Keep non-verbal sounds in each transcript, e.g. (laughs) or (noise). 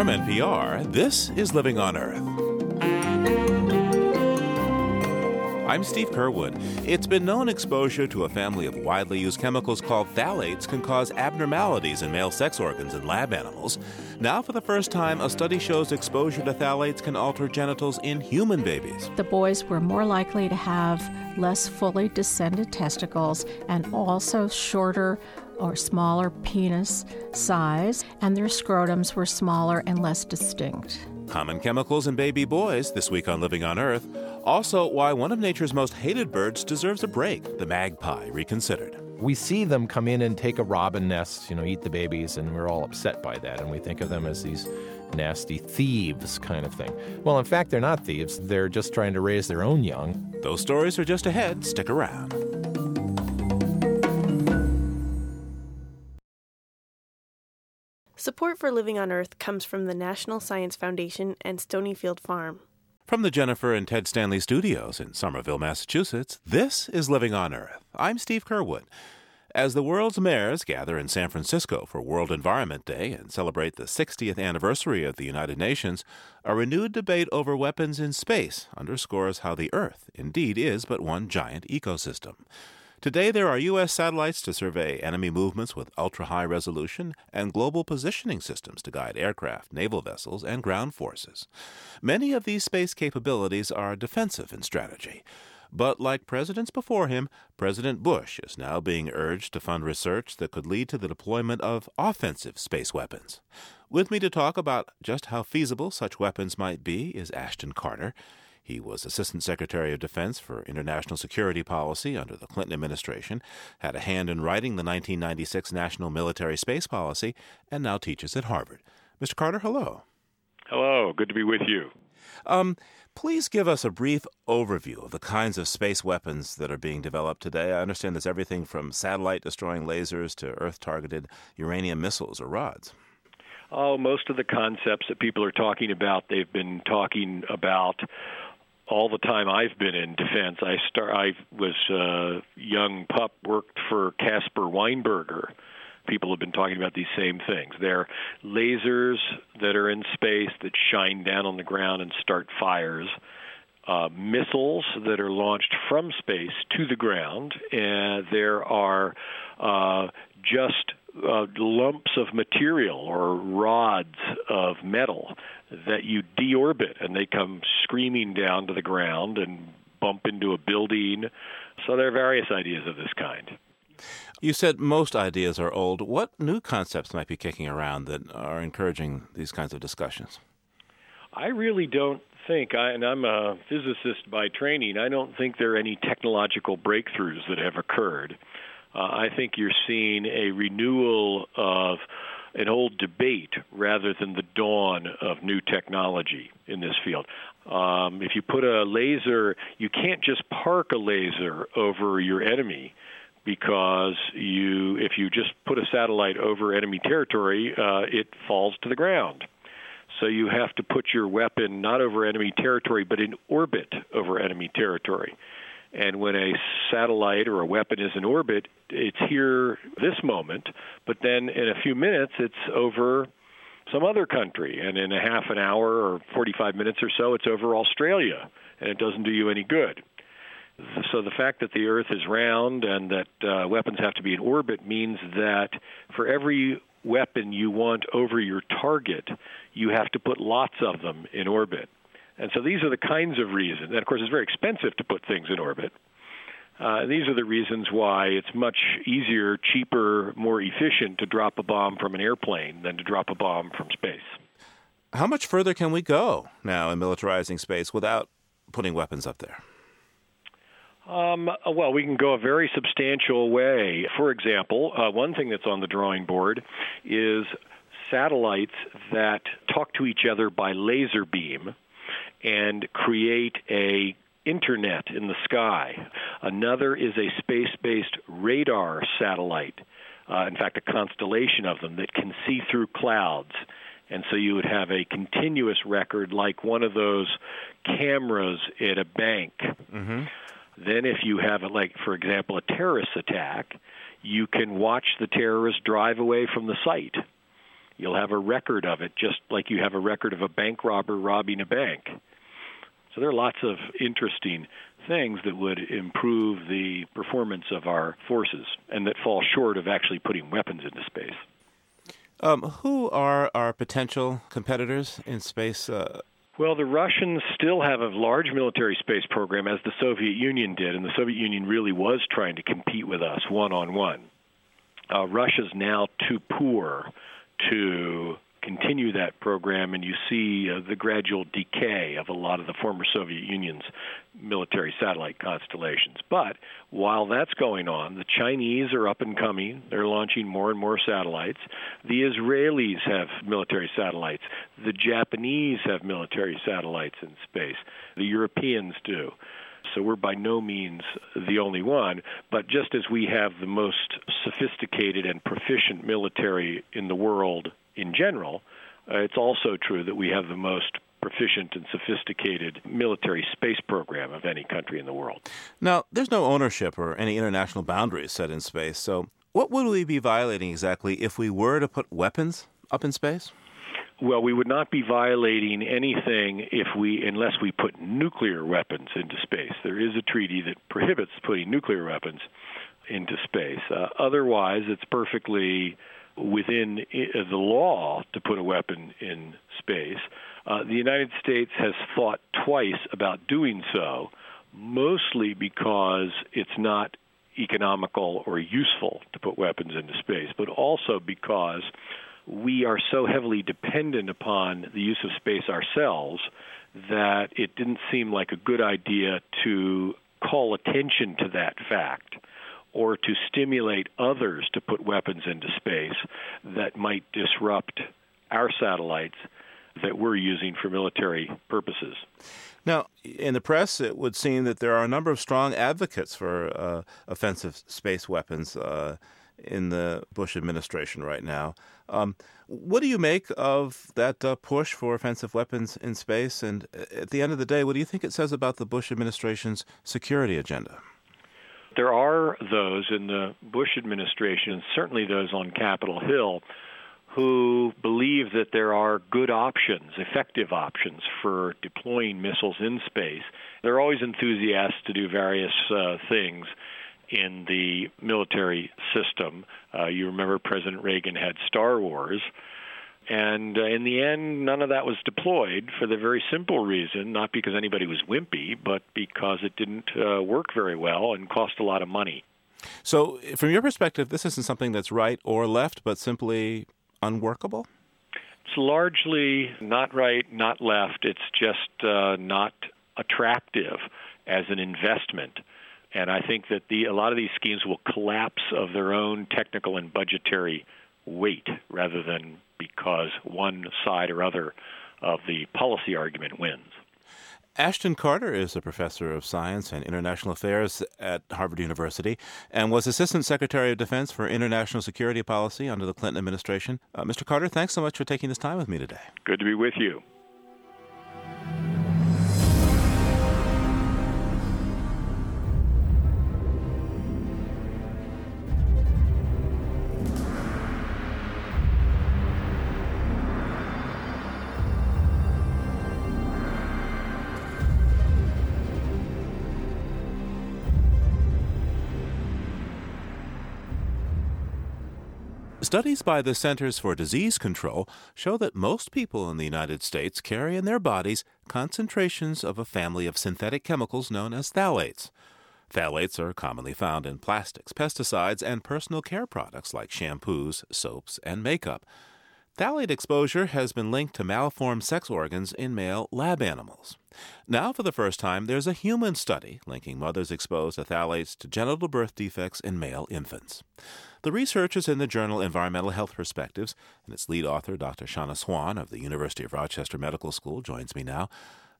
From NPR, this is Living on Earth. I'm Steve Curwood. It's been known exposure to a family of widely used chemicals called phthalates can cause abnormalities in male sex organs in lab animals. Now, for the first time, a study shows exposure to phthalates can alter genitals in human babies. The boys were more likely to have less fully descended testicles and also shorter or smaller penis size, and their scrotums were smaller and less distinct. Common chemicals in baby boys this week on Living on Earth. Also, why one of nature's most hated birds deserves a break the magpie reconsidered. We see them come in and take a robin nest, you know, eat the babies, and we're all upset by that. And we think of them as these nasty thieves kind of thing. Well, in fact, they're not thieves, they're just trying to raise their own young. Those stories are just ahead. Stick around. Support for Living on Earth comes from the National Science Foundation and Stonyfield Farm. From the Jennifer and Ted Stanley studios in Somerville, Massachusetts, this is Living on Earth. I'm Steve Curwood. As the world's mayors gather in San Francisco for World Environment Day and celebrate the 60th anniversary of the United Nations, a renewed debate over weapons in space underscores how the Earth indeed is but one giant ecosystem. Today, there are U.S. satellites to survey enemy movements with ultra high resolution and global positioning systems to guide aircraft, naval vessels, and ground forces. Many of these space capabilities are defensive in strategy. But like presidents before him, President Bush is now being urged to fund research that could lead to the deployment of offensive space weapons. With me to talk about just how feasible such weapons might be is Ashton Carter. He was Assistant Secretary of Defense for International Security Policy under the Clinton administration, had a hand in writing the 1996 National Military Space Policy, and now teaches at Harvard. Mr. Carter, hello. Hello, good to be with you. Um, please give us a brief overview of the kinds of space weapons that are being developed today. I understand there's everything from satellite destroying lasers to Earth targeted uranium missiles or rods. Oh, most of the concepts that people are talking about, they've been talking about all the time I've been in defense. I start. I was a young pup, worked for Caspar Weinberger. People have been talking about these same things. They're lasers that are in space that shine down on the ground and start fires. Uh, missiles that are launched from space to the ground, and there are uh, just uh, lumps of material or rods of metal that you deorbit and they come screaming down to the ground and bump into a building. So there are various ideas of this kind. You said most ideas are old. What new concepts might be kicking around that are encouraging these kinds of discussions? I really don't think, I, and I'm a physicist by training, I don't think there are any technological breakthroughs that have occurred. Uh, I think you're seeing a renewal of an old debate rather than the dawn of new technology in this field. Um, if you put a laser, you can't just park a laser over your enemy because you, if you just put a satellite over enemy territory, uh, it falls to the ground. So you have to put your weapon not over enemy territory, but in orbit over enemy territory. And when a satellite or a weapon is in orbit, it's here this moment, but then in a few minutes, it's over some other country. And in a half an hour or 45 minutes or so, it's over Australia, and it doesn't do you any good. So the fact that the Earth is round and that uh, weapons have to be in orbit means that for every weapon you want over your target, you have to put lots of them in orbit. And so these are the kinds of reasons. And of course, it's very expensive to put things in orbit. Uh, these are the reasons why it's much easier, cheaper, more efficient to drop a bomb from an airplane than to drop a bomb from space. How much further can we go now in militarizing space without putting weapons up there? Um, well, we can go a very substantial way. For example, uh, one thing that's on the drawing board is satellites that talk to each other by laser beam and create a internet in the sky. Another is a space-based radar satellite. Uh, in fact, a constellation of them that can see through clouds. And so you would have a continuous record like one of those cameras at a bank. Mm-hmm. Then, if you have, a, like, for example, a terrorist attack, you can watch the terrorist drive away from the site You'll have a record of it, just like you have a record of a bank robber robbing a bank. So there are lots of interesting things that would improve the performance of our forces and that fall short of actually putting weapons into space. Um, who are our potential competitors in space? Uh... Well, the Russians still have a large military space program, as the Soviet Union did, and the Soviet Union really was trying to compete with us one on one. Russia's now too poor to continue that program, and you see uh, the gradual decay of a lot of the former Soviet Union's military satellite constellations. But while that's going on, the Chinese are up and coming. They're launching more and more satellites. The Israelis have military satellites. The Japanese have military satellites in space. The Europeans do. So we're by no means the only one, but just as we have the most sophisticated and proficient military in the world in general, uh, it's also true that we have the most proficient and sophisticated military space program of any country in the world. Now, there's no ownership or any international boundaries set in space, so what would we be violating exactly if we were to put weapons up in space? Well, we would not be violating anything if we, unless we put nuclear weapons into space. There is a treaty that prohibits putting nuclear weapons into space. Uh, otherwise, it's perfectly within the law to put a weapon in space. Uh, the United States has thought twice about doing so, mostly because it's not economical or useful to put weapons into space, but also because we are so heavily dependent upon the use of space ourselves that it didn't seem like a good idea to call attention to that fact or to stimulate others to put weapons into space that might disrupt our satellites that we're using for military purposes. Now, in the press, it would seem that there are a number of strong advocates for uh, offensive space weapons uh, in the Bush administration right now. Um, what do you make of that uh, push for offensive weapons in space? And uh, at the end of the day, what do you think it says about the Bush administration's security agenda? There are those in the Bush administration, certainly those on Capitol Hill, who believe that there are good options, effective options for deploying missiles in space. There are always enthusiasts to do various uh, things in the military system. Uh, you remember President Reagan had Star Wars. And uh, in the end, none of that was deployed for the very simple reason not because anybody was wimpy, but because it didn't uh, work very well and cost a lot of money. So, from your perspective, this isn't something that's right or left, but simply unworkable? It's largely not right, not left. It's just uh, not attractive as an investment. And I think that the, a lot of these schemes will collapse of their own technical and budgetary weight rather than because one side or other of the policy argument wins. Ashton Carter is a professor of science and international affairs at Harvard University and was Assistant Secretary of Defense for International Security Policy under the Clinton administration. Uh, Mr. Carter, thanks so much for taking this time with me today. Good to be with you. Studies by the Centers for Disease Control show that most people in the United States carry in their bodies concentrations of a family of synthetic chemicals known as phthalates. Phthalates are commonly found in plastics, pesticides, and personal care products like shampoos, soaps, and makeup. Phthalate exposure has been linked to malformed sex organs in male lab animals. Now, for the first time, there's a human study linking mothers exposed to phthalates to genital birth defects in male infants. The research is in the journal Environmental Health Perspectives, and its lead author, Dr. Shanna Swan of the University of Rochester Medical School, joins me now.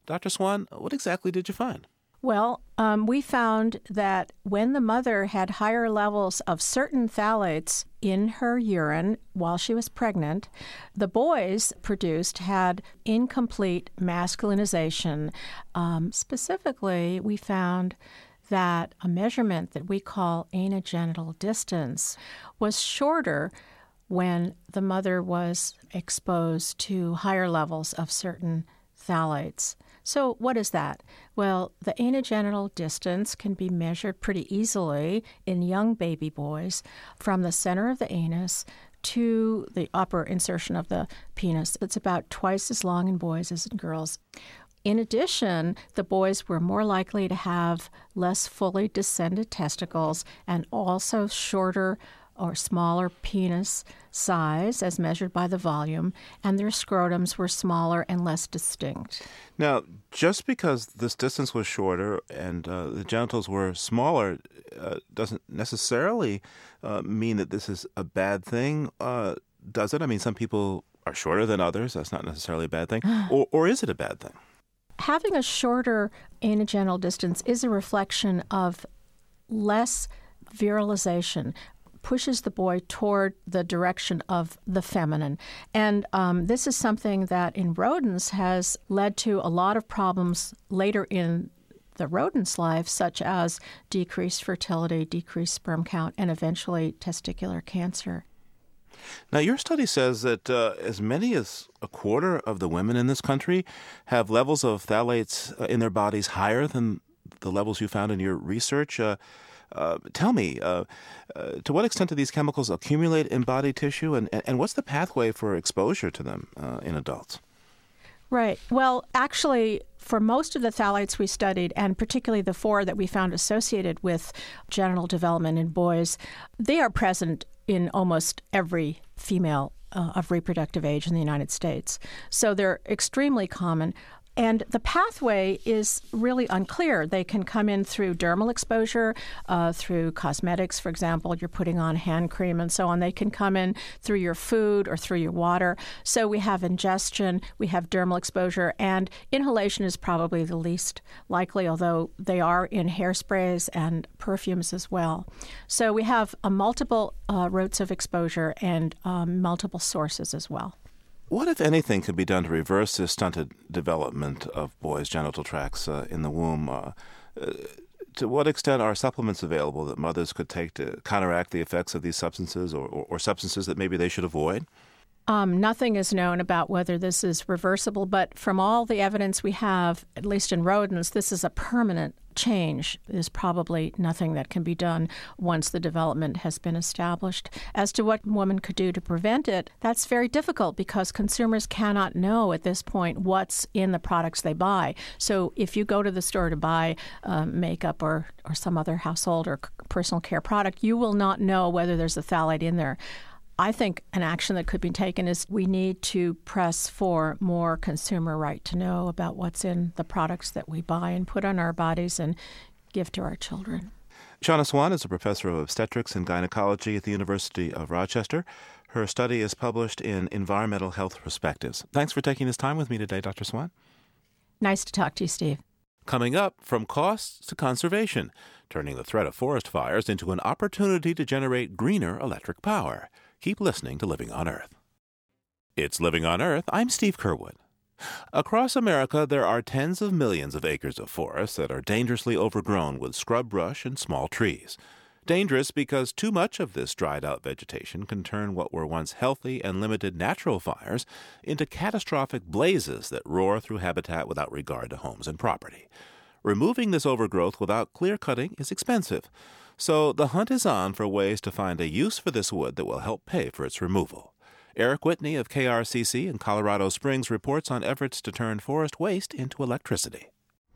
Dr. Swan, what exactly did you find? Well, um, we found that when the mother had higher levels of certain phthalates in her urine while she was pregnant, the boys produced had incomplete masculinization. Um, specifically, we found that a measurement that we call anogenital distance was shorter when the mother was exposed to higher levels of certain phthalates. So, what is that? Well, the anogenital distance can be measured pretty easily in young baby boys from the center of the anus to the upper insertion of the penis. It's about twice as long in boys as in girls. In addition, the boys were more likely to have less fully descended testicles and also shorter or smaller penis size as measured by the volume, and their scrotums were smaller and less distinct. Now, just because this distance was shorter and uh, the genitals were smaller uh, doesn't necessarily uh, mean that this is a bad thing, uh, does it? I mean, some people are shorter than others. That's not necessarily a bad thing. (gasps) or, or is it a bad thing? Having a shorter anogenital distance is a reflection of less virilization, pushes the boy toward the direction of the feminine. And um, this is something that in rodents has led to a lot of problems later in the rodent's life, such as decreased fertility, decreased sperm count, and eventually testicular cancer. Now, your study says that uh, as many as a quarter of the women in this country have levels of phthalates uh, in their bodies higher than the levels you found in your research. Uh, uh, tell me, uh, uh, to what extent do these chemicals accumulate in body tissue, and, and what's the pathway for exposure to them uh, in adults? Right. Well, actually, for most of the phthalates we studied, and particularly the four that we found associated with genital development in boys, they are present in almost every female uh, of reproductive age in the United States. So they're extremely common. And the pathway is really unclear. They can come in through dermal exposure, uh, through cosmetics, for example, you're putting on hand cream and so on. They can come in through your food or through your water. So we have ingestion, we have dermal exposure, and inhalation is probably the least likely, although they are in hairsprays and perfumes as well. So we have a multiple uh, routes of exposure and um, multiple sources as well. What, if anything, could be done to reverse this stunted development of boys' genital tracts uh, in the womb? Uh, uh, to what extent are supplements available that mothers could take to counteract the effects of these substances or, or, or substances that maybe they should avoid? Um, nothing is known about whether this is reversible, but from all the evidence we have, at least in rodents, this is a permanent change. There's probably nothing that can be done once the development has been established. As to what women could do to prevent it, that's very difficult because consumers cannot know at this point what's in the products they buy. So if you go to the store to buy um, makeup or, or some other household or personal care product, you will not know whether there's a phthalate in there. I think an action that could be taken is we need to press for more consumer right to know about what's in the products that we buy and put on our bodies and give to our children. Shanna Swan is a professor of obstetrics and gynecology at the University of Rochester. Her study is published in Environmental Health Perspectives. Thanks for taking this time with me today, Dr. Swan. Nice to talk to you, Steve. Coming up, from costs to conservation, turning the threat of forest fires into an opportunity to generate greener electric power. Keep listening to Living on Earth. It's Living on Earth. I'm Steve Curwood. Across America, there are tens of millions of acres of forests that are dangerously overgrown with scrub brush and small trees. Dangerous because too much of this dried out vegetation can turn what were once healthy and limited natural fires into catastrophic blazes that roar through habitat without regard to homes and property. Removing this overgrowth without clear cutting is expensive. So the hunt is on for ways to find a use for this wood that will help pay for its removal. Eric Whitney of KRCC in Colorado Springs reports on efforts to turn forest waste into electricity.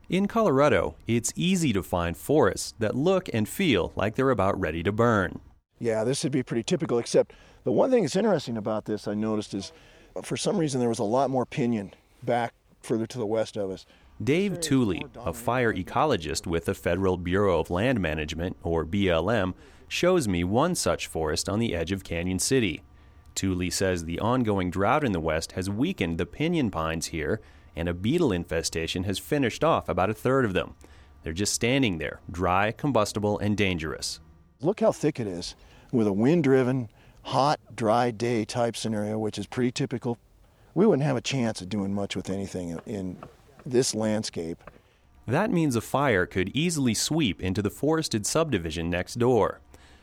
In Colorado, it's easy to find forests that look and feel like they're about ready to burn. Yeah, this would be pretty typical, except the one thing that's interesting about this I noticed is uh, for some reason there was a lot more pinyon back further to the west of us. Dave Tooley, a fire ecologist with the Federal Bureau of Land Management, or BLM, shows me one such forest on the edge of Cañon City. Tooley says the ongoing drought in the west has weakened the pinyon pines here, and a beetle infestation has finished off about a third of them. They're just standing there, dry, combustible, and dangerous. Look how thick it is with a wind driven, hot, dry day type scenario, which is pretty typical. We wouldn't have a chance of doing much with anything in this landscape. That means a fire could easily sweep into the forested subdivision next door.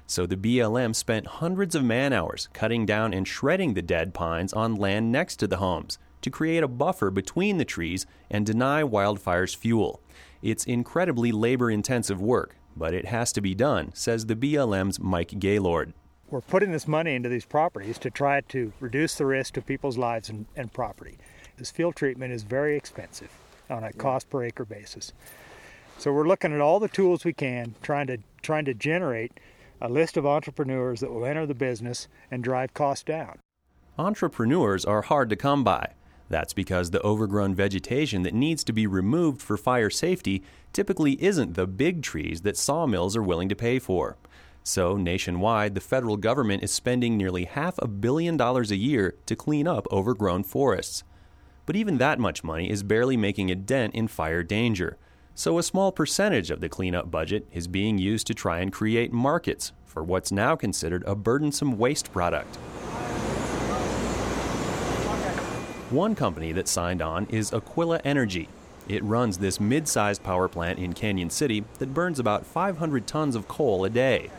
So the BLM spent hundreds of man hours cutting down and shredding the dead pines on land next to the homes to create a buffer between the trees and deny wildfires fuel. It's incredibly labor intensive work, but it has to be done, says the BLM's Mike Gaylord. We're putting this money into these properties to try to reduce the risk to people's lives and, and property. This field treatment is very expensive on a cost per acre basis. So we're looking at all the tools we can, trying to trying to generate a list of entrepreneurs that will enter the business and drive costs down. Entrepreneurs are hard to come by. That's because the overgrown vegetation that needs to be removed for fire safety typically isn't the big trees that sawmills are willing to pay for. So, nationwide, the federal government is spending nearly half a billion dollars a year to clean up overgrown forests. But even that much money is barely making a dent in fire danger. So, a small percentage of the cleanup budget is being used to try and create markets for what's now considered a burdensome waste product. One company that signed on is Aquila Energy. It runs this mid sized power plant in Cañon City that burns about 500 tons of coal a day.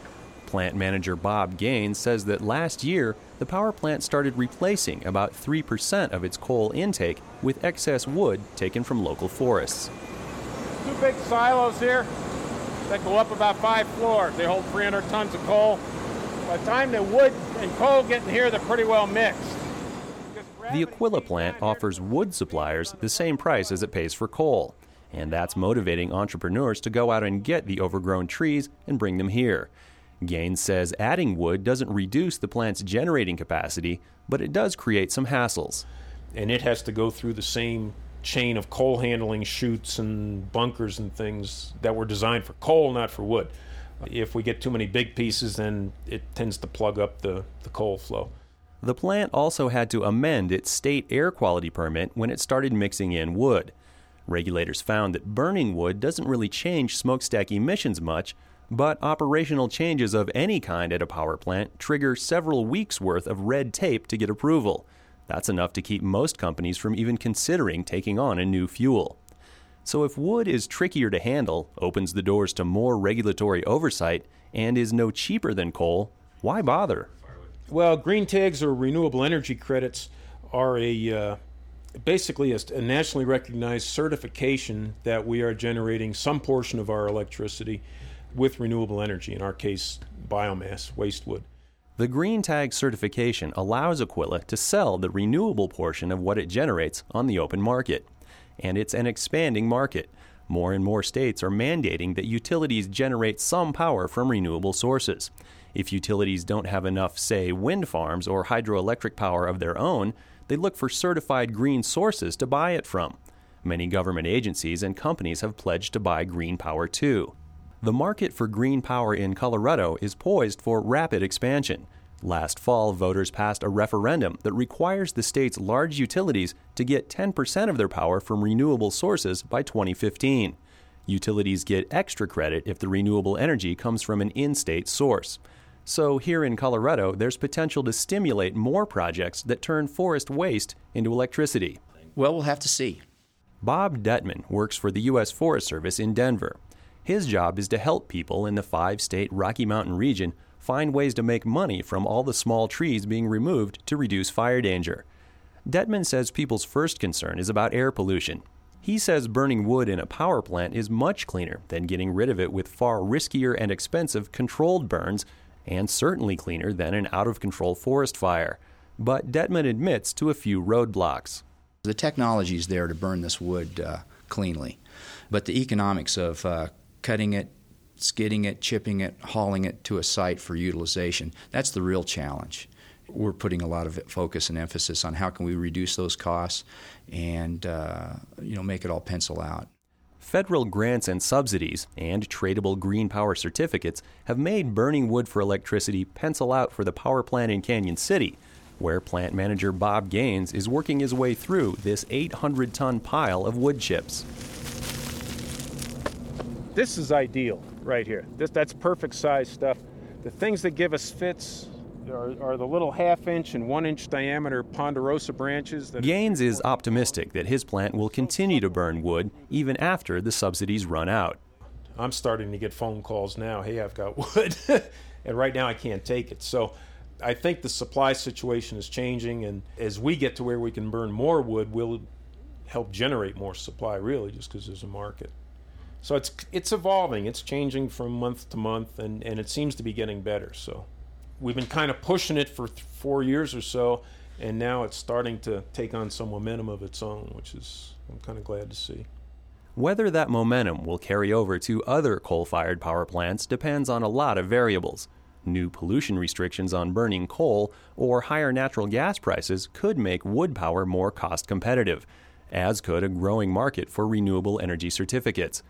Plant manager Bob Gaines says that last year, the power plant started replacing about 3% of its coal intake with excess wood taken from local forests. Two big silos here that go up about five floors. They hold 300 tons of coal. By the time the wood and coal get in here, they're pretty well mixed. The Aquila plant offers wood suppliers the same price as it pays for coal, and that's motivating entrepreneurs to go out and get the overgrown trees and bring them here. Gaines says adding wood doesn't reduce the plant's generating capacity, but it does create some hassles. And it has to go through the same chain of coal handling chutes and bunkers and things that were designed for coal, not for wood. If we get too many big pieces, then it tends to plug up the, the coal flow. The plant also had to amend its state air quality permit when it started mixing in wood. Regulators found that burning wood doesn't really change smokestack emissions much, but operational changes of any kind at a power plant trigger several weeks' worth of red tape to get approval. That's enough to keep most companies from even considering taking on a new fuel. So, if wood is trickier to handle, opens the doors to more regulatory oversight, and is no cheaper than coal, why bother? Well, green tags or renewable energy credits are a uh, basically a, a, nationally recognized certification that we are generating some portion of our electricity with renewable energy. In our case, biomass, waste wood. The Green Tag certification allows Aquila to sell the renewable portion of what it generates on the open market. And it's an expanding market. More and more states are mandating that utilities generate some power from renewable sources. If utilities don't have enough, say, wind farms or hydroelectric power of their own, they look for certified green sources to buy it from. Many government agencies and companies have pledged to buy green power too. The market for green power in Colorado is poised for rapid expansion. Last fall, voters passed a referendum that requires the state's large utilities to get 10% of their power from renewable sources by 2015. Utilities get extra credit if the renewable energy comes from an in state source. So, here in Colorado, there's potential to stimulate more projects that turn forest waste into electricity. Well, we'll have to see. Bob Detman works for the U.S. Forest Service in Denver. His job is to help people in the five state Rocky Mountain region find ways to make money from all the small trees being removed to reduce fire danger. Detman says people's first concern is about air pollution. He says burning wood in a power plant is much cleaner than getting rid of it with far riskier and expensive controlled burns and certainly cleaner than an out of control forest fire. But Detman admits to a few roadblocks. The technology is there to burn this wood uh, cleanly, but the economics of uh, cutting it, skidding it, chipping it, hauling it to a site for utilization, that's the real challenge. We're putting a lot of focus and emphasis on how can we reduce those costs and uh, you know make it all pencil out. Federal grants and subsidies and tradable green power certificates have made burning wood for electricity pencil out for the power plant in Cañon City, where plant manager Bob Gaines is working his way through this 800 ton pile of wood chips. This is ideal right here. This, that's perfect size stuff. The things that give us fits are, are, the little half inch and one inch diameter ponderosa branches. Gaines is optimistic that his plant will continue to burn wood even after the subsidies run out. I'm starting to get phone calls now. Hey, I've got wood. (laughs) and right now I can't take it. So I think the supply situation is changing, and as we get to where we can burn more wood, we'll help generate more supply, really, just because there's a market. So it's it's evolving, it's changing from month to month, and, and it seems to be getting better. So we've been kind of pushing it for th- four years or so, and now it's starting to take on some momentum of its own, which is I'm kind of glad to see. Whether that momentum will carry over to other coal fired power plants depends on a lot of variables. New pollution restrictions on burning coal or higher natural gas prices could make wood power more cost competitive, as could a growing market for renewable energy certificates.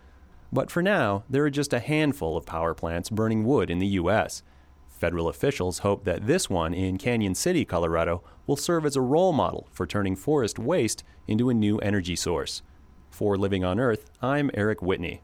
But for now, there are just a handful of power plants burning wood in the U.S. Federal officials hope that this one in Cañon City, Colorado, will serve as a role model for turning forest waste into a new energy source. For Living on Earth, I'm Eric Whitney.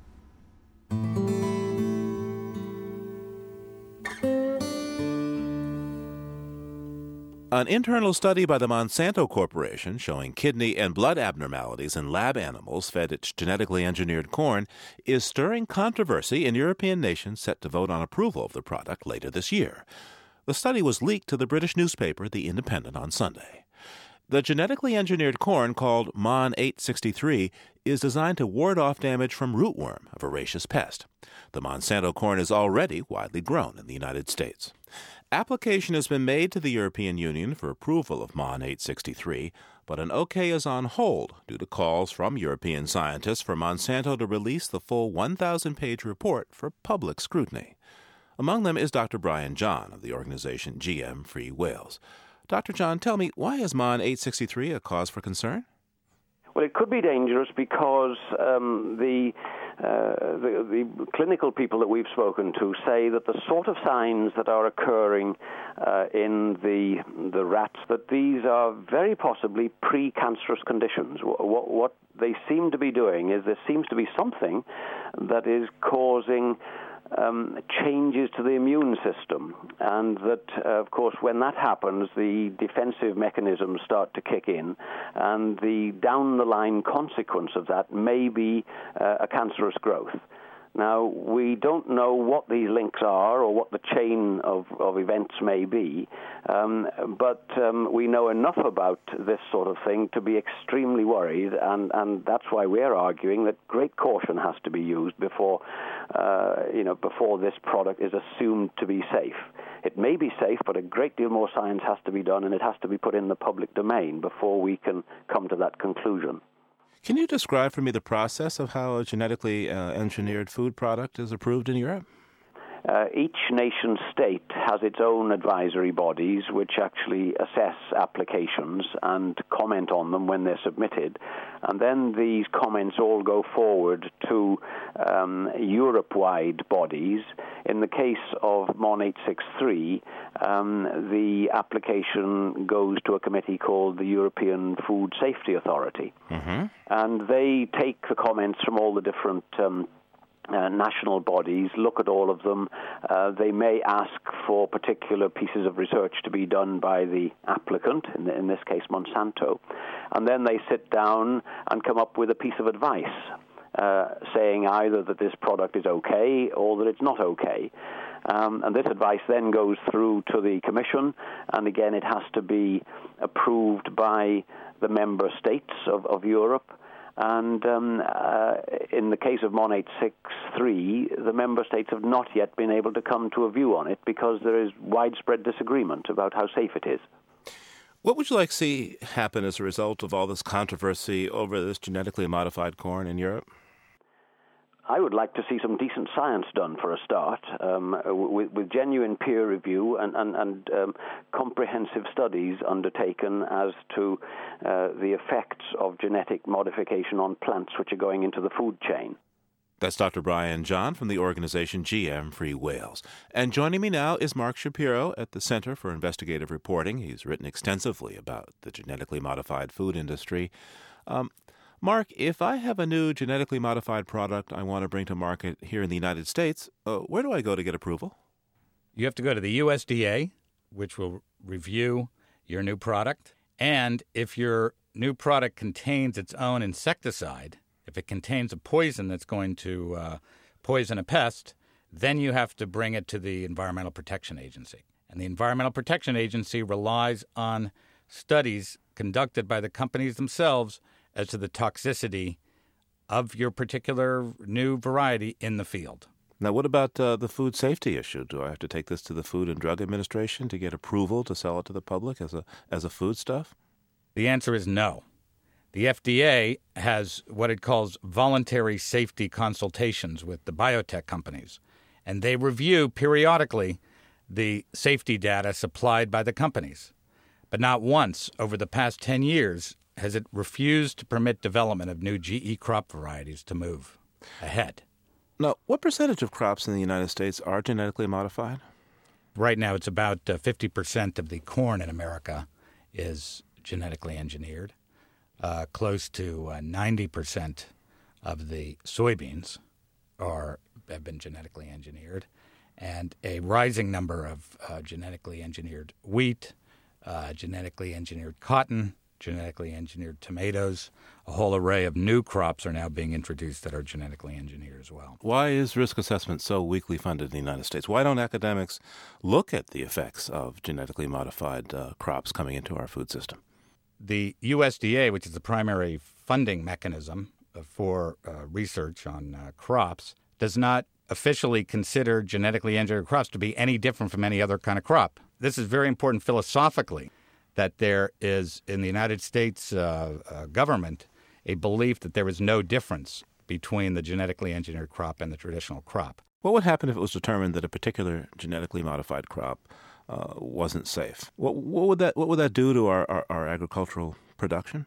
An internal study by the Monsanto Corporation showing kidney and blood abnormalities in lab animals fed its genetically engineered corn is stirring controversy in European nations set to vote on approval of the product later this year. The study was leaked to the British newspaper The Independent on Sunday. The genetically engineered corn called MON 863 is designed to ward off damage from rootworm, a voracious pest. The Monsanto corn is already widely grown in the United States. Application has been made to the European Union for approval of MON 863, but an OK is on hold due to calls from European scientists for Monsanto to release the full 1,000 page report for public scrutiny. Among them is Dr. Brian John of the organization GM Free Wales. Dr. John, tell me, why is MON 863 a cause for concern? Well, it could be dangerous because um, the, uh, the, the clinical people that we've spoken to say that the sort of signs that are occurring uh, in the the rats that these are very possibly precancerous conditions. What, what they seem to be doing is there seems to be something that is causing um, changes to the immune system, and that, uh, of course, when that happens, the defensive mechanisms start to kick in, and the down the line consequence of that may be uh, a cancerous growth. Now, we don't know what these links are or what the chain of, of events may be, um, but um, we know enough about this sort of thing to be extremely worried, and, and that's why we're arguing that great caution has to be used before, uh, you know, before this product is assumed to be safe. It may be safe, but a great deal more science has to be done, and it has to be put in the public domain before we can come to that conclusion. Can you describe for me the process of how a genetically uh, engineered food product is approved in Europe? Uh, each nation state has its own advisory bodies which actually assess applications and comment on them when they're submitted. And then these comments all go forward to um, Europe wide bodies. In the case of MON 863, um, the application goes to a committee called the European Food Safety Authority. Mm-hmm. And they take the comments from all the different um, uh, national bodies look at all of them. Uh, they may ask for particular pieces of research to be done by the applicant, in, the, in, this case Monsanto, and then they sit down and come up with a piece of advice. Uh, saying either that this product is okay or that it's not okay. Um, and this advice then goes through to the Commission, and again, it has to be approved by the member states of, of Europe. And um, uh, in the case of MON 863, the member states have not yet been able to come to a view on it because there is widespread disagreement about how safe it is. What would you like to see happen as a result of all this controversy over this genetically modified corn in Europe? I would like to see some decent science done for a start, um, with, with, genuine peer review and, and, and um, comprehensive studies undertaken as to uh, the effects of genetic modification on plants which are going into the food chain. That's Dr. Brian John from the organization GM Free Wales. And joining me now is Mark Schapiro at the Center for Investigative Reporting. He's written extensively about the genetically modified food industry. Um, Mark, if I have a new genetically modified product I want to bring to market here in the United States, uh, where do I go to get approval? You have to go to the USDA, which will review your new product. And if your new product contains its own insecticide, if it contains a poison that's going to uh, poison a pest, Then you have to bring it to the Environmental Protection Agency. And the Environmental Protection Agency relies on studies conducted by the companies themselves as to the toxicity of your particular new variety in the field. Now, what about uh, the food safety issue? Do I have to take this to the Food and Drug Administration to get approval to sell it to the public as a as a foodstuff? The answer is no. The FDA has what it calls voluntary safety consultations with the biotech companies, and they review periodically the safety data supplied by the companies. But not once over the past 10 years has it refused to permit development of new GE crop varieties to move ahead. Now, what percentage of crops in the United States are genetically modified? Right now, it's about uh, 50% of the corn in America is genetically engineered. Uh, close to uh, 90% of the soybeans are have been genetically engineered, and a rising number of uh, genetically engineered wheat, uh, genetically engineered cotton, genetically engineered tomatoes. A whole array of new crops are now being introduced that are genetically engineered as well. Why is risk assessment so weakly funded in the United States? Why don't academics look at the effects of genetically modified uh, crops coming into our food system? The USDA, which is the primary funding mechanism for uh, research on uh, crops, does not officially consider genetically engineered crops to be any different from any other kind of crop. This is very important philosophically that there is in the United States uh, uh, government a belief that there is no difference between the genetically engineered crop and the traditional crop. What would happen if it was determined that a particular genetically modified crop uh, wasn't safe? What, what, would that What would that do to our, our, our agricultural production?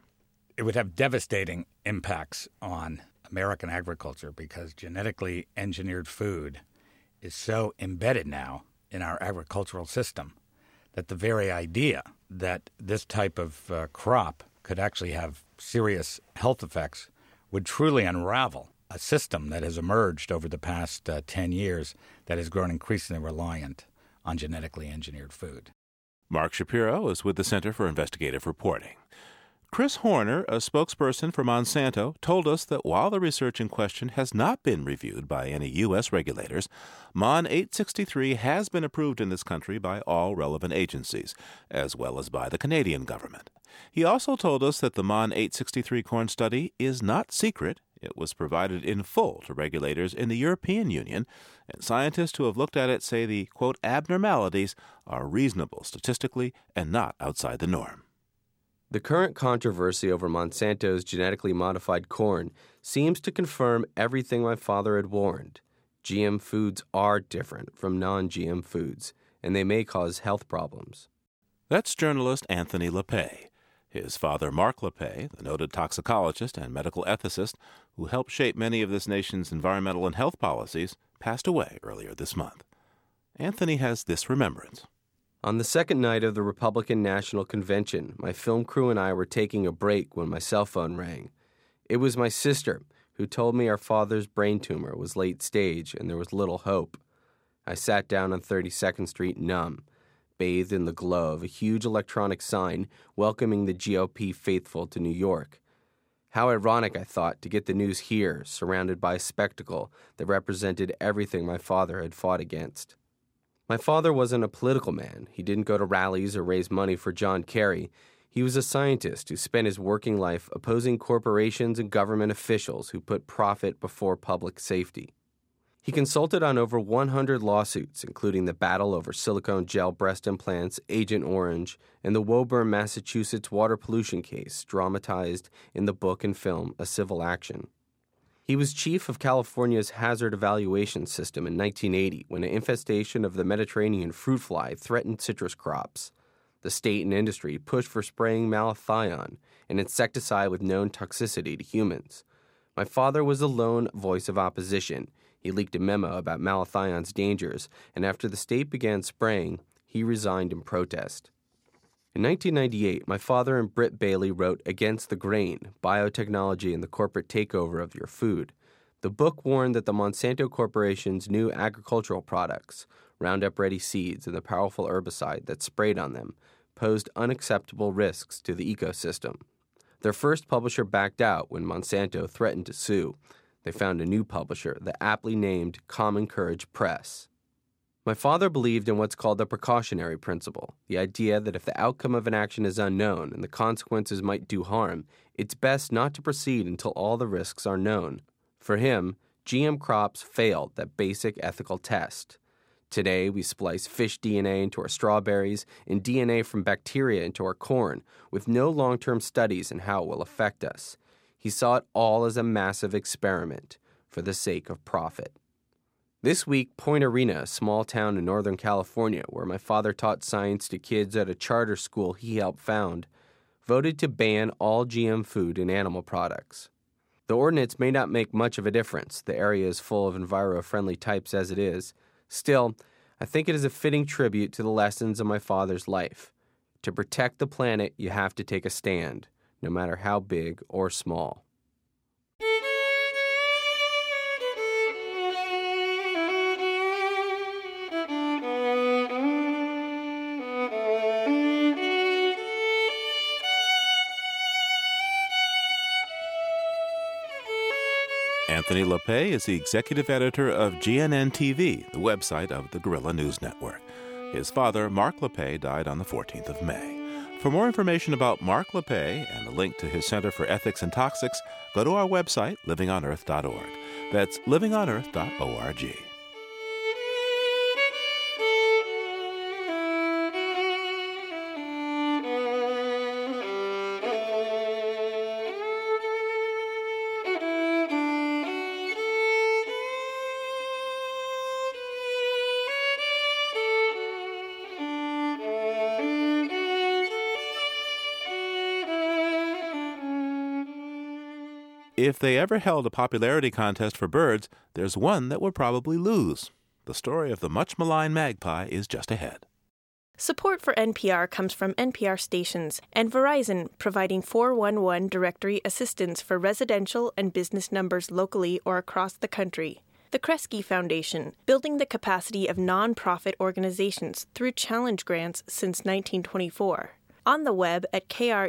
It would have devastating impacts on American agriculture because genetically engineered food is so embedded now in our agricultural system that the very idea that this type of uh, crop could actually have serious health effects would truly unravel a system that has emerged over the past uh, 10 years that has grown increasingly reliant on genetically engineered food. Mark Schapiro is with the Center for Investigative Reporting. Chris Horner, a spokesperson for Monsanto, told us that while the research in question has not been reviewed by any U.S. regulators, MON 863 has been approved in this country by all relevant agencies, as well as by the Canadian government. He also told us that the MON 863 corn study is not secret. It was provided in full to regulators in the European Union, and scientists who have looked at it say the, quote, abnormalities are reasonable statistically and not outside the norm. The current controversy over Monsanto's genetically modified corn seems to confirm everything my father had warned. GM foods are different from non GM foods, and they may cause health problems. That's journalist Anthony Lappé. His father, Marc Lappé, the noted toxicologist and medical ethicist who helped shape many of this nation's environmental and health policies, passed away earlier this month. Anthony has this remembrance. On the second night of the Republican National Convention, my film crew and I were taking a break when my cell phone rang. It was my sister who told me our father's brain tumor was late stage and there was little hope. I sat down on 32nd Street numb, bathed in the glow of a huge electronic sign welcoming the GOP faithful to New York. How ironic, I thought, to get the news here, surrounded by a spectacle that represented everything my father had fought against. My father wasn't a political man. He didn't go to rallies or raise money for John Kerry. He was a scientist who spent his working life opposing corporations and government officials who put profit before public safety. He consulted on over 100 lawsuits, including the battle over silicone gel breast implants, Agent Orange, and the Woburn, Massachusetts water pollution case, dramatized in the book and film A Civil Action. He was chief of California's hazard evaluation system in 1980 when an infestation of the Mediterranean fruit fly threatened citrus crops. The state and industry pushed for spraying malathion, an insecticide with known toxicity to humans. My father was the lone voice of opposition. He leaked a memo about malathion's dangers, and after the state began spraying, he resigned in protest. In 1998, my father and Britt Bailey wrote Against the Grain Biotechnology and the Corporate Takeover of Your Food. The book warned that the Monsanto Corporation's new agricultural products, Roundup Ready seeds and the powerful herbicide that sprayed on them, posed unacceptable risks to the ecosystem. Their first publisher backed out when Monsanto threatened to sue. They found a new publisher, the aptly named Common Courage Press. My father believed in what's called the precautionary principle the idea that if the outcome of an action is unknown and the consequences might do harm, it's best not to proceed until all the risks are known. For him, GM crops failed that basic ethical test. Today, we splice fish DNA into our strawberries and DNA from bacteria into our corn, with no long term studies in how it will affect us. He saw it all as a massive experiment for the sake of profit. This week, Point Arena, a small town in Northern California where my father taught science to kids at a charter school he helped found, voted to ban all GM food and animal products. The ordinance may not make much of a difference, the area is full of enviro friendly types as it is. Still, I think it is a fitting tribute to the lessons of my father's life. To protect the planet, you have to take a stand, no matter how big or small. Anthony Lappé is the executive editor of GNN TV, the website of the Guerrilla News Network. His father, Marc Lappé, died on the 14th of May. For more information about Marc Lappé and a link to his Center for Ethics and Toxics, go to our website, livingonearth.org. That's livingonearth.org. If they ever held a popularity contest for birds, there's one that would probably lose. The story of the much maligned magpie is just ahead. Support for NPR comes from NPR stations and Verizon, providing 411 directory assistance for residential and business numbers locally or across the country. The Kresge Foundation, building the capacity of nonprofit organizations through challenge grants since 1924. On the web at kresge.org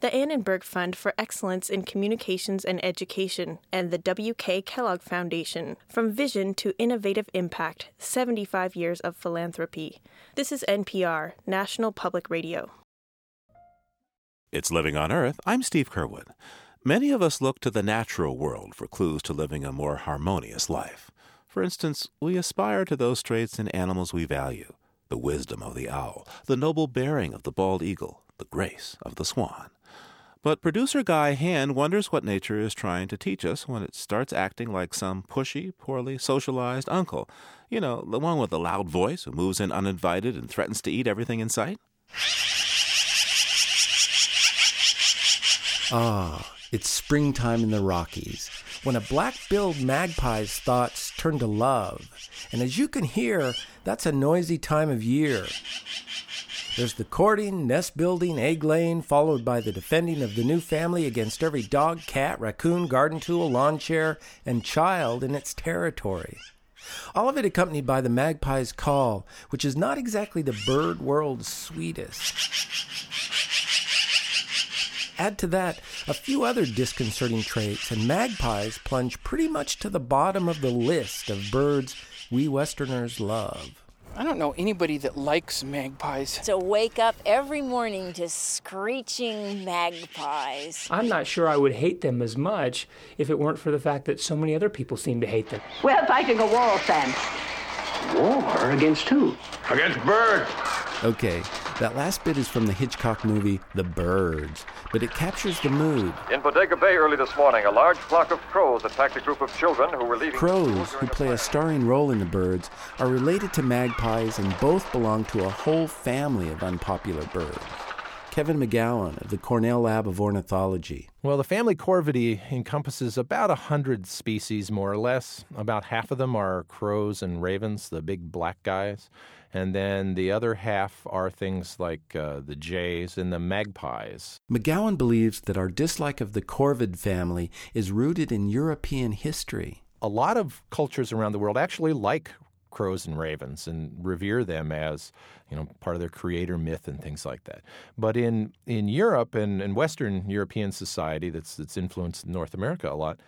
the Annenberg Fund for Excellence in Communications and Education, and the W.K. Kellogg Foundation, From Vision to Innovative Impact 75 Years of Philanthropy. This is NPR, National Public Radio. It's Living on Earth. I'm Steve Curwood. Many of us look to the natural world for clues to living a more harmonious life. For instance, we aspire to those traits in animals we value the wisdom of the owl, the noble bearing of the bald eagle, the grace of the swan. But producer Guy Hand wonders what nature is trying to teach us when it starts acting like some pushy, poorly socialized uncle. You know, the one with the loud voice who moves in uninvited and threatens to eat everything in sight. Ah, it's springtime in the Rockies, when a black billed magpie's thoughts turn to love. And as you can hear, that's a noisy time of year. There's the courting, nest building, egg laying, followed by the defending of the new family against every dog, cat, raccoon, garden tool, lawn chair, and child in its territory. All of it accompanied by the magpie's call, which is not exactly the bird world's sweetest. Add to that a few other disconcerting traits, and magpies plunge pretty much to the bottom of the list of birds we Westerners love. I don't know anybody that likes magpies. To wake up every morning to screeching magpies. I'm not sure I would hate them as much if it weren't for the fact that so many other people seem to hate them. We're fighting a war, Sam. War against who? Against birds. Okay, that last bit is from the Hitchcock movie The Birds, but it captures the mood. In Bodega Bay early this morning, a large flock of crows attacked a group of children who were leaving. Crows, who play a starring role in The Birds, are related to magpies and both belong to a whole family of unpopular birds. Kevin McGowan of the Cornell Lab of Ornithology. Well, the family Corvidae encompasses about a hundred species, more or less. About half of them are crows and ravens, the big black guys. And then the other half are things like uh, the jays and the magpies. McGowan believes that our dislike of the corvid family is rooted in European history. A lot of cultures around the world actually like crows and ravens and revere them as you know part of their creator myth and things like that. But in in Europe and, and Western European society that's that's influenced North America a lot,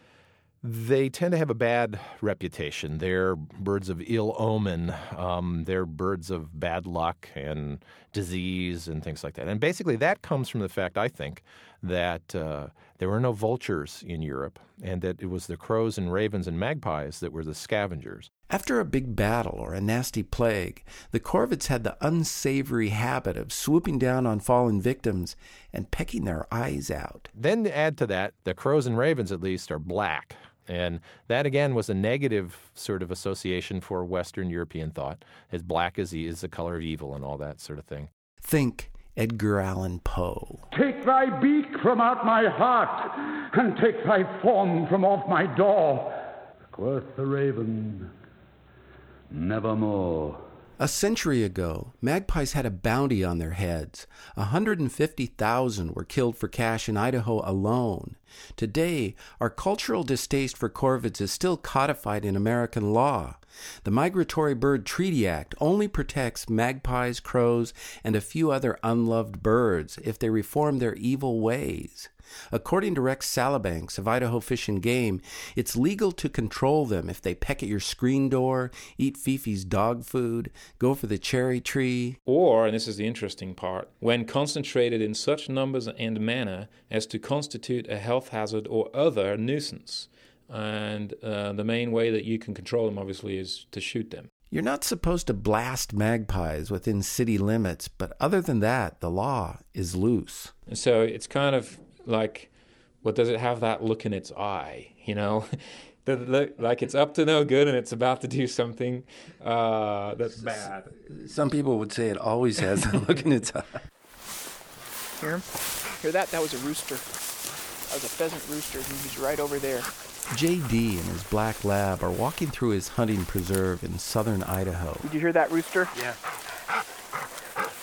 they tend to have a bad reputation. They're birds of ill omen. Um, they're birds of bad luck and disease and things like that. And basically, that comes from the fact, I think, that uh, there were no vultures in Europe and that it was the crows and ravens and magpies that were the scavengers. After a big battle or a nasty plague, the corvids had the unsavory habit of swooping down on fallen victims and pecking their eyes out. Then add to that, the crows and ravens, at least, are black. And that again was a negative sort of association for Western European thought, as black as is the color of evil and all that sort of thing. Think Edgar Allan Poe. Take thy beak from out my heart, and take thy form from off my door. Quoth the raven, Nevermore. A century ago, magpies had a bounty on their heads. 150,000 were killed for cash in Idaho alone. Today, our cultural distaste for corvids is still codified in American law. The Migratory Bird Treaty Act only protects magpies, crows, and a few other unloved birds if they reform their evil ways. According to Rex Sallabanks of Idaho Fish and Game, it's legal to control them if they peck at your screen door, eat Fifi's dog food, go for the cherry tree. Or, and this is the interesting part, when concentrated in such numbers and manner as to constitute a health hazard or other nuisance. And uh, the main way that you can control them, obviously, is to shoot them. You're not supposed to blast magpies within city limits, but other than that, the law is loose. And so it's kind of like, what does it have that look in its eye? You know, (laughs) the look like it's up to no good and it's about to do something uh, that's bad. Some people would say it always has that look in its eye. Hear him? Hear that? That was a rooster. That was a pheasant rooster, and he's right over there. JD and his black lab are walking through his hunting preserve in southern Idaho. Did you hear that rooster? Yeah.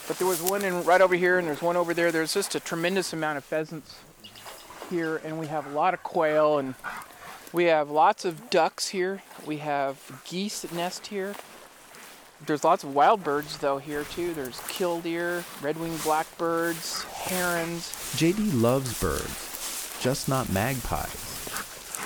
But there was one in right over here, and there's one over there. There's just a tremendous amount of pheasants here, and we have a lot of quail, and we have lots of ducks here. We have geese that nest here. There's lots of wild birds though here too. There's killdeer, red-winged blackbirds, herons. JD loves birds, just not magpies.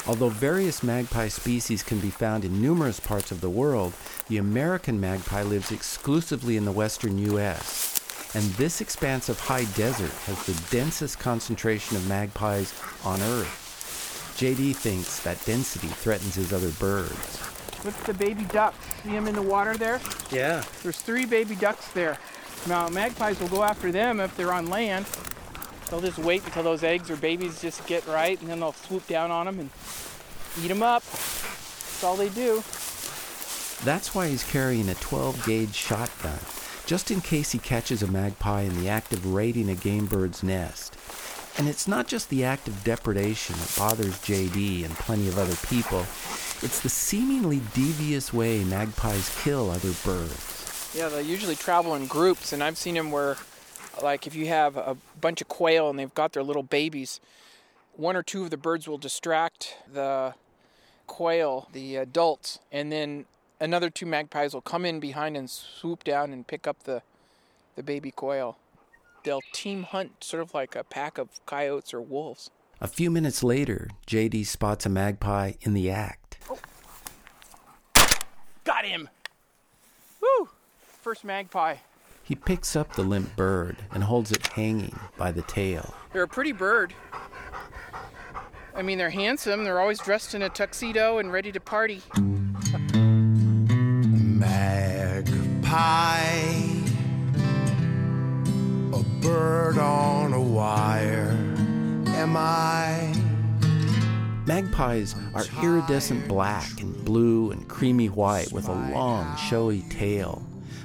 Although various magpie species can be found in numerous parts of the world, the American magpie lives exclusively in the western U.S. And this expanse of high desert has the densest concentration of magpies on Earth. JD thinks that density threatens his other birds. Look at the baby ducks. See them in the water there? Yeah. There's three baby ducks there. Now, magpies will go after them if they're on land. They'll just wait until those eggs or babies just get right, and then they'll swoop down on them and eat them up. That's all they do. That's why he's carrying a 12 gauge shotgun, just in case he catches a magpie in the act of raiding a game bird's nest. And it's not just the act of depredation that bothers JD and plenty of other people, it's the seemingly devious way magpies kill other birds. Yeah, they usually travel in groups, and I've seen them where, like, if you have a bunch of quail and they've got their little babies, one or two of the birds will distract the quail, the adults, and then another two magpies will come in behind and swoop down and pick up the, the baby quail. They'll team hunt sort of like a pack of coyotes or wolves. A few minutes later, JD spots a magpie in the act. Got him! Woo! First magpie. He picks up the limp bird and holds it hanging by the tail. They're a pretty bird. I mean, they're handsome. They're always dressed in a tuxedo and ready to party. Magpie, a bird on a wire. Am I? Magpies are iridescent black and blue and creamy white with a long, showy tail.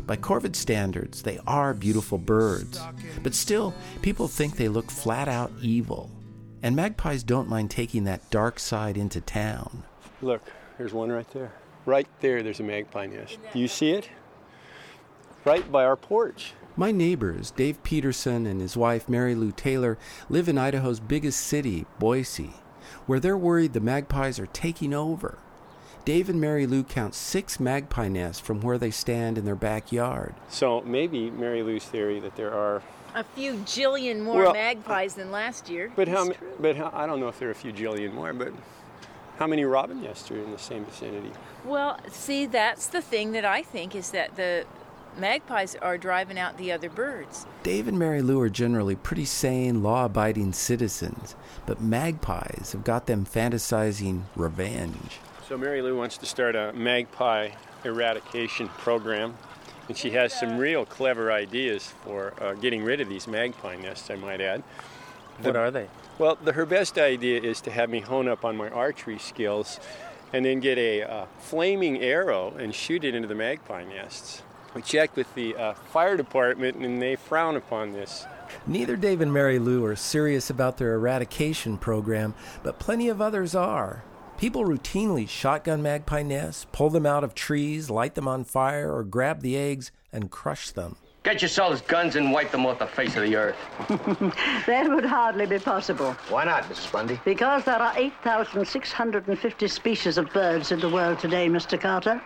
By corvid standards, they are beautiful birds, but still, people think they look flat out evil. And magpies don't mind taking that dark side into town. Look, there's one right there. Right there, there's a magpie nest. Do you see it? Right by our porch. My neighbors, Dave Peterson and his wife Mary Lou Taylor, live in Idaho's biggest city, Boise, where they're worried the magpies are taking over. Dave and Mary Lou count six magpie nests from where they stand in their backyard. So maybe Mary Lou's theory that there are A few jillion more Well, magpies than last year. But how? True. But how, I don't know if there are a few jillion more. But how many robin nests are in the same vicinity? Well, see, that's the thing that I think is that the magpies are driving out the other birds. Dave and Mary Lou are generally pretty sane, law abiding citizens, but magpies have got them fantasizing revenge. So Mary Lou wants to start a magpie eradication program, and she has some real clever ideas for uh, getting rid of these magpie nests. I might add. What are they? Well, the, her best idea is to have me hone up on my archery skills, and then get a uh, flaming arrow and shoot it into the magpie nests. We checked with the uh, fire department, and they frown upon this. Neither Dave and Mary Lou are serious about their eradication program, but plenty of others are. People routinely shotgun magpie nests, pull them out of trees, light them on fire, or grab the eggs and crush them. Get yourselves guns and wipe them off the face of the earth. (laughs) That would hardly be possible. Why not, Mrs. Bundy? Because there are 8,650 species of birds in the world today, Mr. Carter.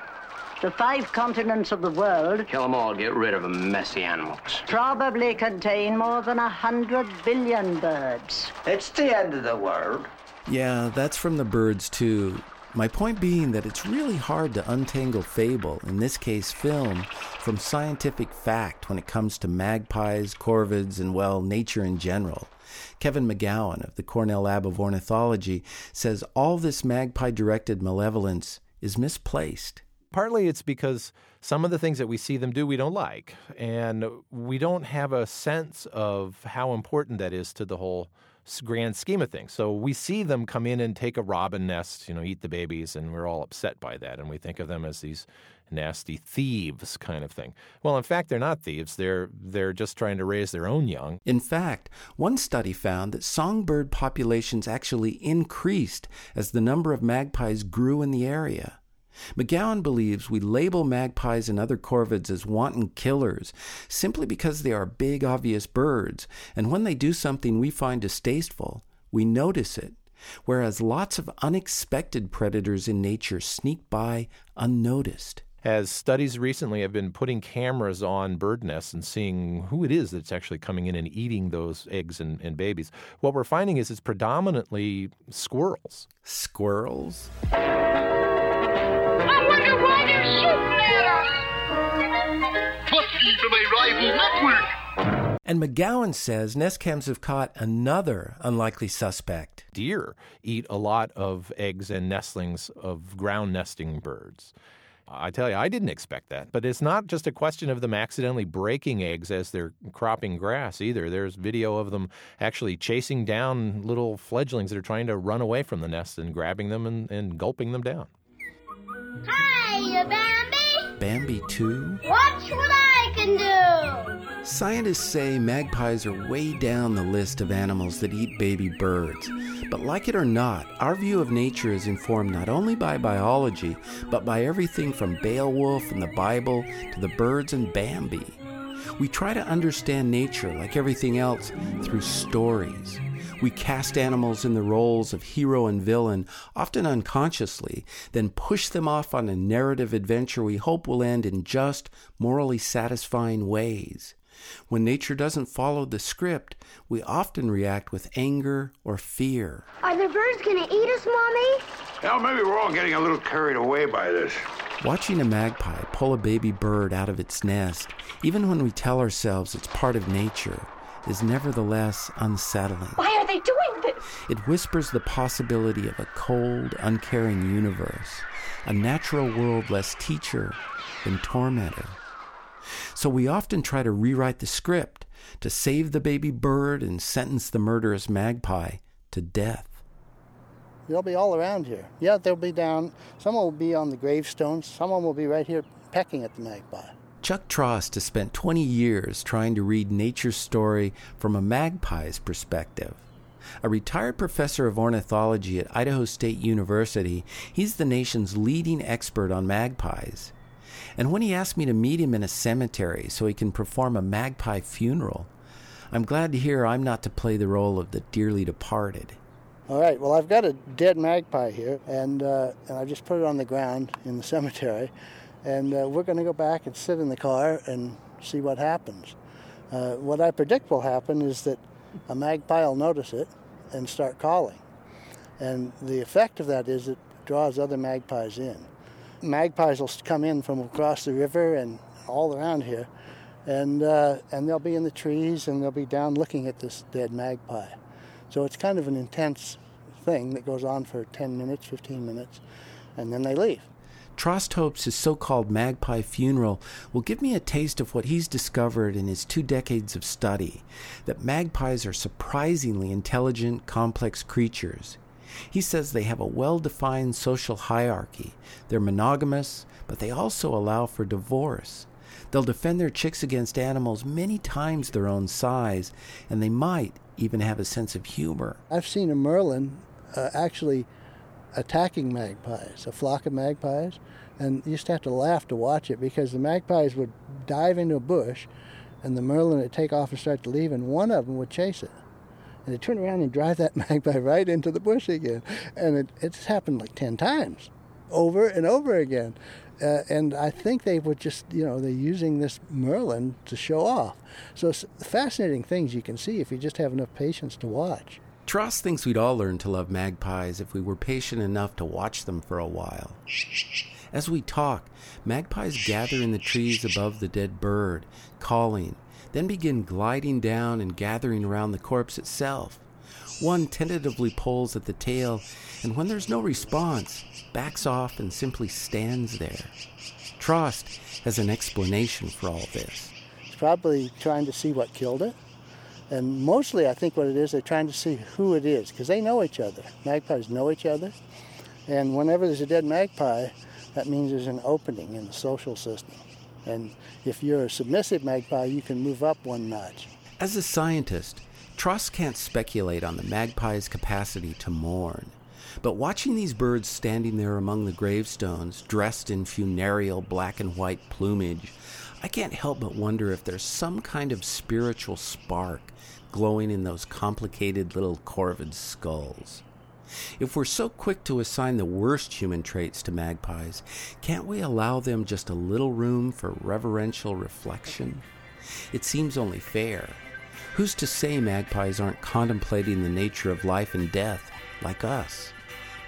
The five continents of the world Kill them all, get rid of them messy animals. probably contain more than a hundred billion birds. It's the end of the world. Yeah, that's from the birds too. My point being that it's really hard to untangle fable, in this case film, from scientific fact when it comes to magpies, corvids, and well, nature in general. Kevin McGowan of the Cornell Lab of Ornithology says all this magpie directed malevolence is misplaced. Partly it's because some of the things that we see them do we don't like, and we don't have a sense of how important that is to the whole grand scheme of things. So we see them come in and take a robin nest, you know, eat the babies, and we're all upset by that, and we think of them as these nasty thieves kind of thing. Well, in fact, they're not thieves. They're they're just trying to raise their own young. In fact, one study found that songbird populations actually increased as the number of magpies grew in the area. McGowan believes we label magpies and other corvids as wanton killers simply because they are big, obvious birds, and when they do something we find distasteful, we notice it, whereas lots of unexpected predators in nature sneak by unnoticed. As studies recently have been putting cameras on bird nests and seeing who it is that's actually coming in and eating those eggs and, and babies, what we're finding is it's predominantly squirrels. Squirrels? Us. Must be from a rival network. And McGowan says nest cams have caught another unlikely suspect. Deer eat a lot of eggs and nestlings of ground nesting birds. I tell you, I didn't expect that. But it's not just a question of them accidentally breaking eggs as they're cropping grass either. There's video of them actually chasing down little fledglings that are trying to run away from the nest and grabbing them and, and gulping them down. Hi, Bambi. Bambi, too? Watch what I can do. Scientists say magpies are way down the list of animals that eat baby birds. But like it or not, our view of nature is informed not only by biology, but by everything from Beowulf and the Bible to the birds and Bambi. We try to understand nature, like everything else, through stories. We cast animals in the roles of hero and villain, often unconsciously, then push them off on a narrative adventure we hope will end in just, morally satisfying ways. When nature doesn't follow the script, we often react with anger or fear. Are the birds gonna eat us, Mommy? Now, maybe we're all getting a little carried away by this. Watching a magpie pull a baby bird out of its nest, even when we tell ourselves it's part of nature, is nevertheless unsettling. Why are they doing this? It whispers the possibility of a cold, uncaring universe, a natural world less teacher than tormentor. So we often try to rewrite the script to save the baby bird and sentence the murderous magpie to death. They'll be all around here. Yeah, they'll be down. Some will be on the gravestones. Some will be right here pecking at the magpie. Chuck Trost has spent 20 years trying to read nature's story from a magpie's perspective. A retired professor of ornithology at Idaho State University, he's the nation's leading expert on magpies. And when he asked me to meet him in a cemetery so he can perform a magpie funeral, I'm glad to hear I'm not to play the role of the dearly departed. All right. Well, I've got a dead magpie here, and uh, and I just put it on the ground in the cemetery, and uh, we're going to go back and sit in the car and see what happens. Uh, what I predict will happen is that a magpie will notice it and start calling, and the effect of that is it draws other magpies in. Magpies will come in from across the river and all around here, and uh, and they'll be in the trees and they'll be down looking at this dead magpie. So it's kind of an intense thing that goes on for 10 minutes, 15 minutes, and then they leave. Trost hopes his so called magpie funeral will give me a taste of what he's discovered in his two decades of study that magpies are surprisingly intelligent, complex creatures. He says they have a well defined social hierarchy. They're monogamous, but they also allow for divorce. They'll defend their chicks against animals many times their own size, and they might even have a sense of humor. I've seen a merlin uh, actually attacking magpies, a flock of magpies, and you to have to laugh to watch it because the magpies would dive into a bush, and the merlin would take off and start to leave, and one of them would chase it. And it'd turn around and drive that (laughs) magpie right into the bush again. And it, it's happened like 10 times, over and over again. Uh, and I think they were just, you know, they're using this Merlin to show off. So fascinating things you can see if you just have enough patience to watch. Trost thinks we'd all learn to love magpies if we were patient enough to watch them for a while. As we talk, magpies gather in the trees above the dead bird, calling, then begin gliding down and gathering around the corpse itself. One tentatively pulls at the tail, and when there's no response, backs off and simply stands there. Trost has an explanation for all this. It's probably trying to see what killed it. And mostly, I think what it is, they're trying to see who it is because they know each other. Magpies know each other. And whenever there's a dead magpie, that means there's an opening in the social system. And if you're a submissive magpie, you can move up one notch. As a scientist, Trost can't speculate on the magpie's capacity to mourn. But watching these birds standing there among the gravestones, dressed in funereal black and white plumage, I can't help but wonder if there's some kind of spiritual spark glowing in those complicated little corvid skulls. If we're so quick to assign the worst human traits to magpies, can't we allow them just a little room for reverential reflection? It seems only fair. Who's to say magpies aren't contemplating the nature of life and death, like us?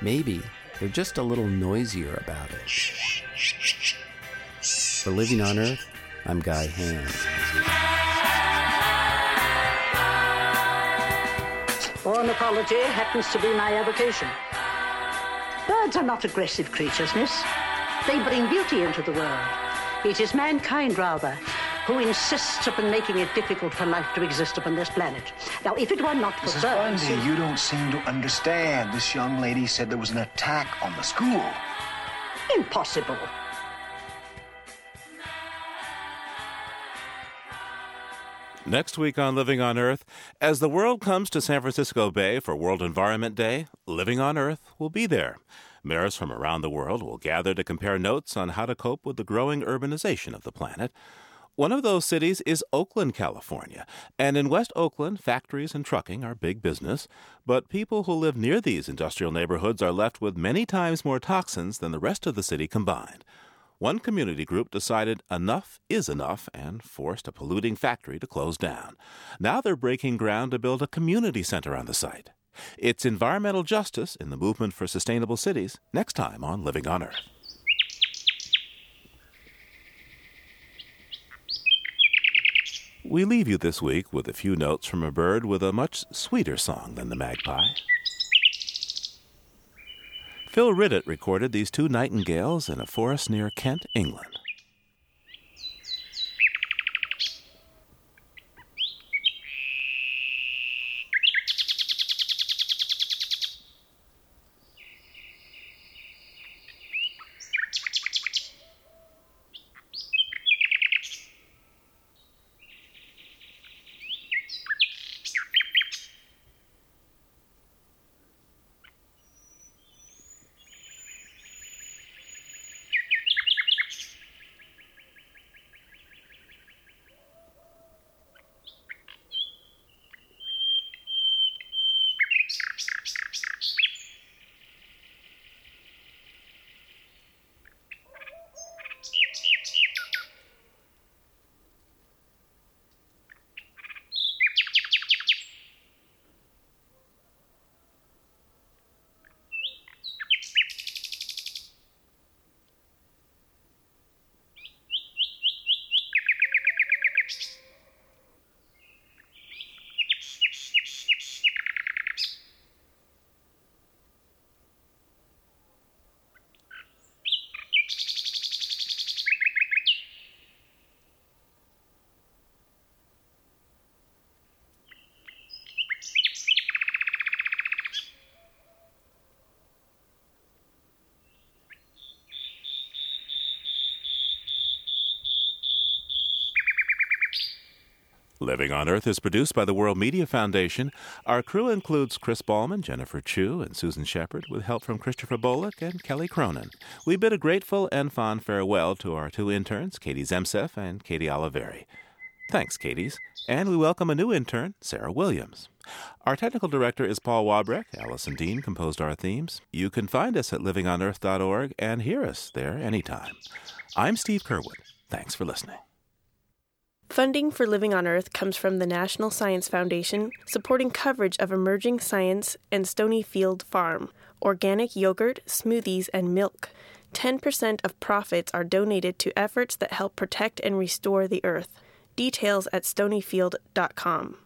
Maybe they're just a little noisier about it. For Living on Earth, I'm Guy Hand. Ornithology happens to be my avocation. Birds are not aggressive creatures, miss. They bring beauty into the world. It is mankind, rather, who insists upon making it difficult for life to exist upon this planet. Now, if it were not for Mrs. birds... Bundy, you don't seem to understand. This young lady said there was an attack on the school. Impossible. Next week on Living on Earth, as the world comes to San Francisco Bay for World Environment Day, Living on Earth will be there. Mayors from around the world will gather to compare notes on how to cope with the growing urbanization of the planet. One of those cities is Oakland, California. And in West Oakland, factories and trucking are big business. But people who live near these industrial neighborhoods are left with many times more toxins than the rest of the city combined. One community group decided enough is enough and forced a polluting factory to close down. Now they're breaking ground to build a community center on the site. It's environmental justice in the movement for sustainable cities next time on Living on Earth. We leave you this week with a few notes from a bird with a much sweeter song than the magpie. Phil Riddett recorded these two nightingales in a forest near Kent, England. Living on Earth is produced by the World Media Foundation. Our crew includes Chris Ballman, Jennifer Chu, and Susan Shepard, with help from Christopher Bullock and Kelly Cronin. We bid a grateful and fond farewell to our two interns, Katie Zemsef and Katie Oliveri. Thanks, Katie's. And we welcome a new intern, Sarah Williams. Our technical director is Paul Wabreck. Allison Dean composed our themes. You can find us at livingonearth.org and hear us there anytime. I'm Steve Curwood. Thanks for listening. Funding for Living on Earth comes from the National Science Foundation, supporting coverage of emerging science and Stonyfield Farm, organic yogurt, smoothies, and milk. 10% of profits are donated to efforts that help protect and restore the earth. Details at stonyfield.com.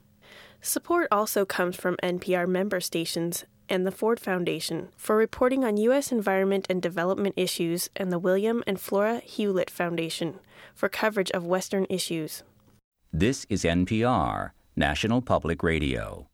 Support also comes from NPR member stations and the Ford Foundation for reporting on U.S. environment and development issues, and the William and Flora Hewlett Foundation for coverage of Western issues. This is NPR, National Public Radio.